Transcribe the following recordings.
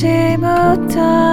짓더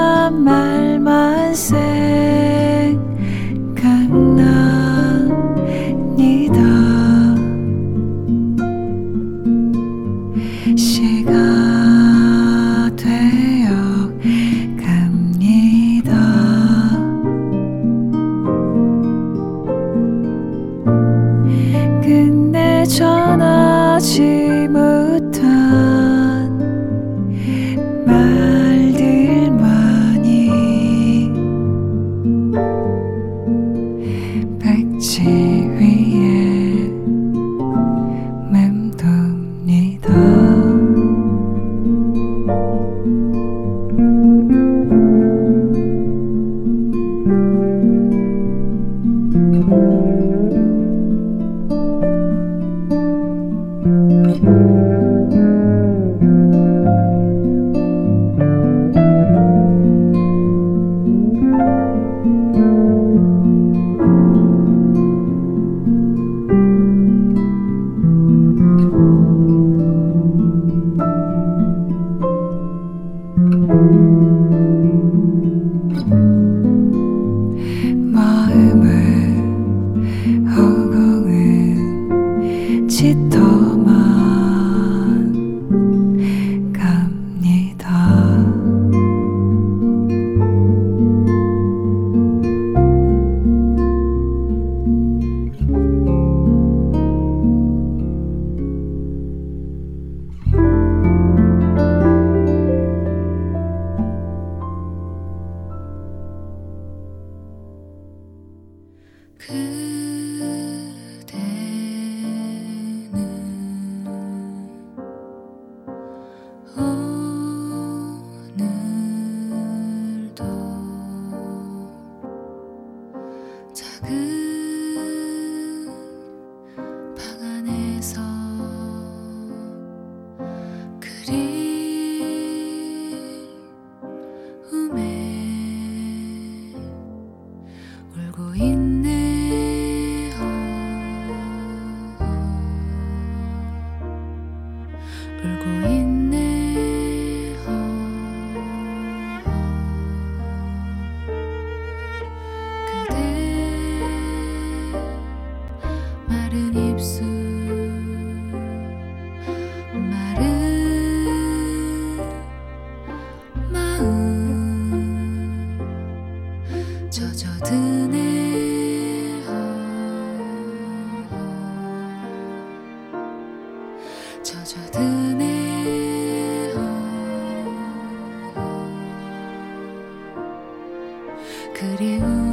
그리움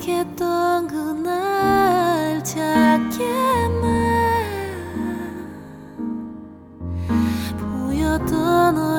약했던 그날 작게만 보였던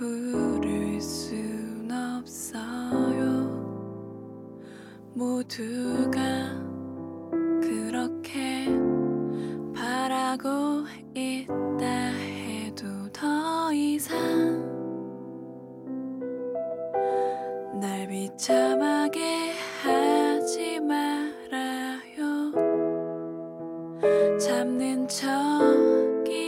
부를 순 없어요. 모두가 그렇게 바라고 있다 해도 더 이상 날 비참하게 하지 말아요. 잡는 척이라면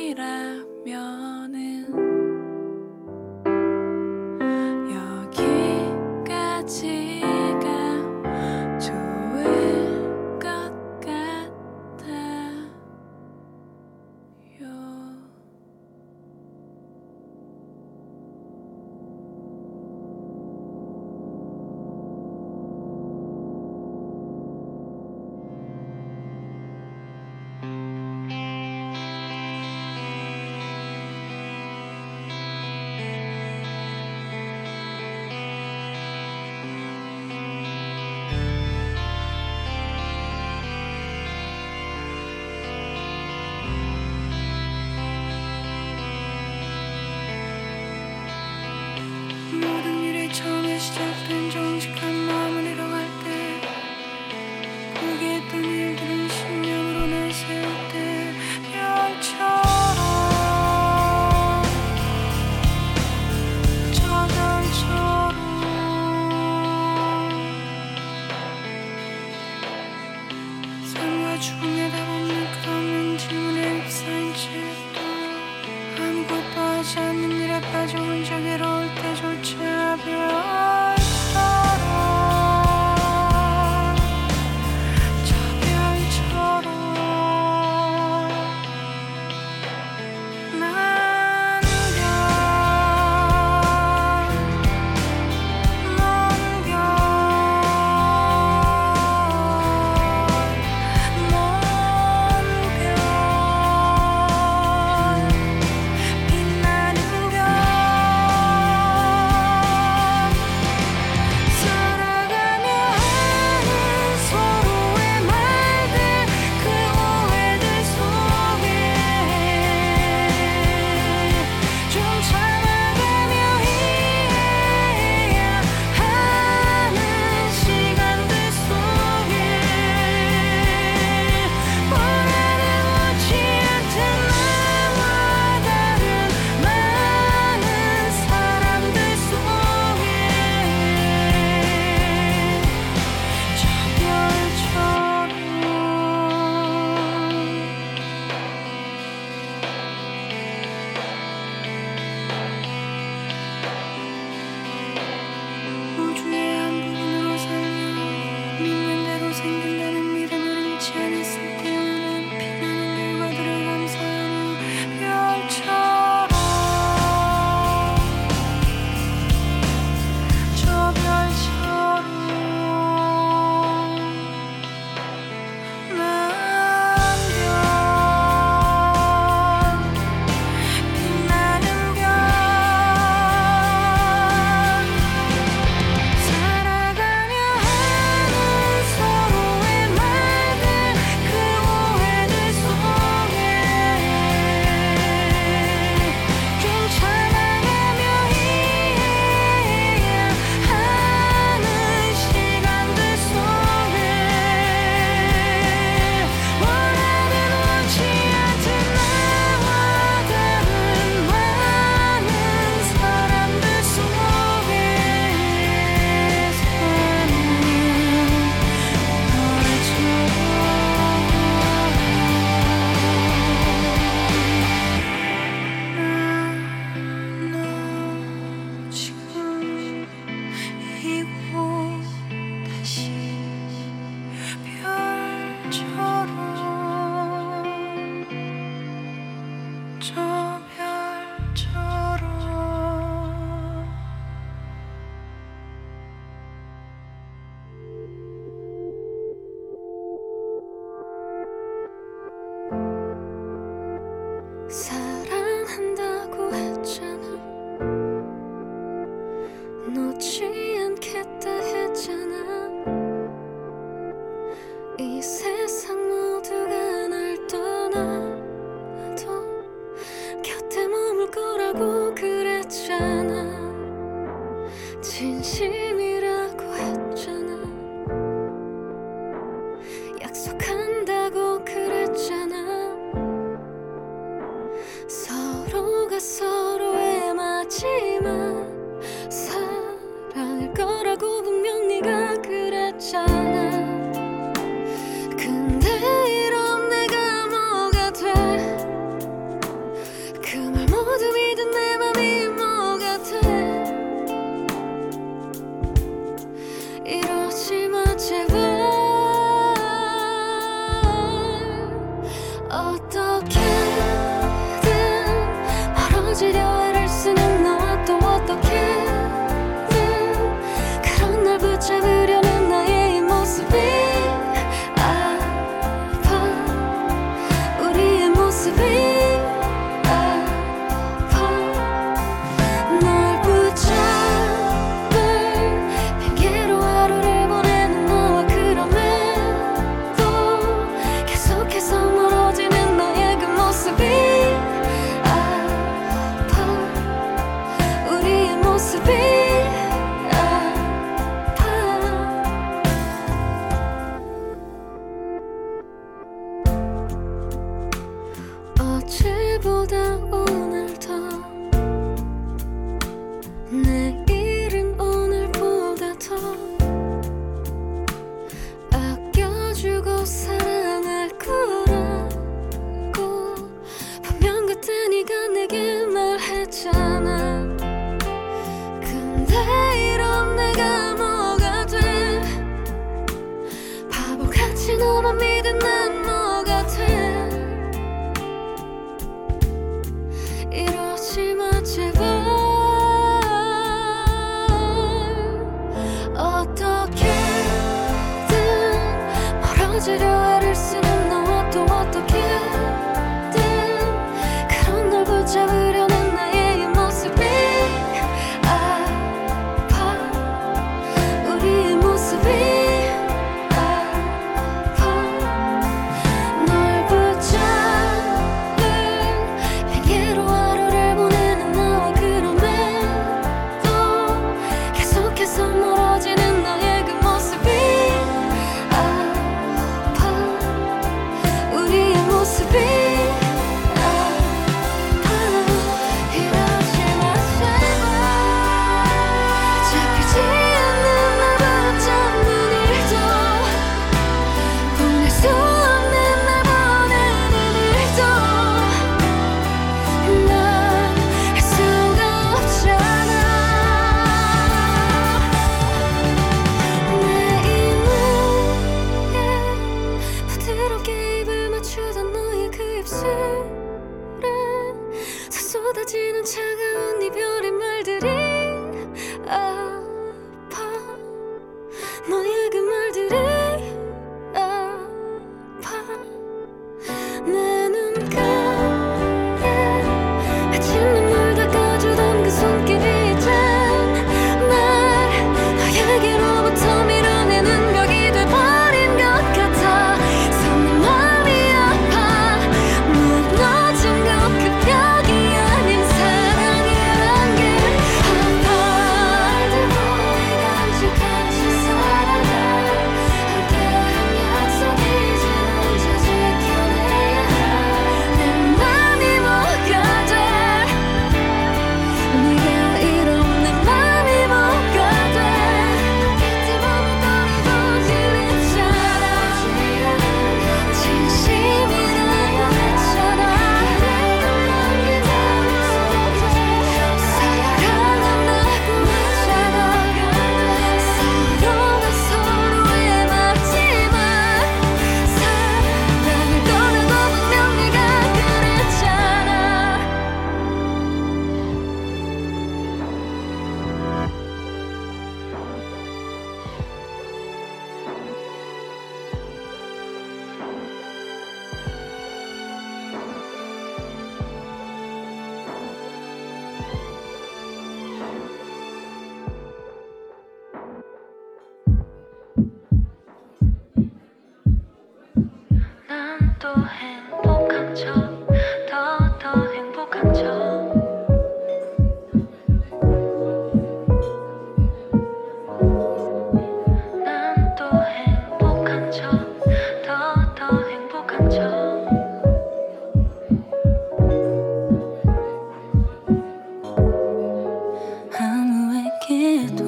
그래도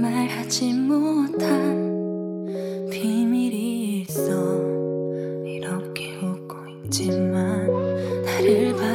말하지 못한 비밀이 있어. 이렇게 웃고 있지만 나를 봐.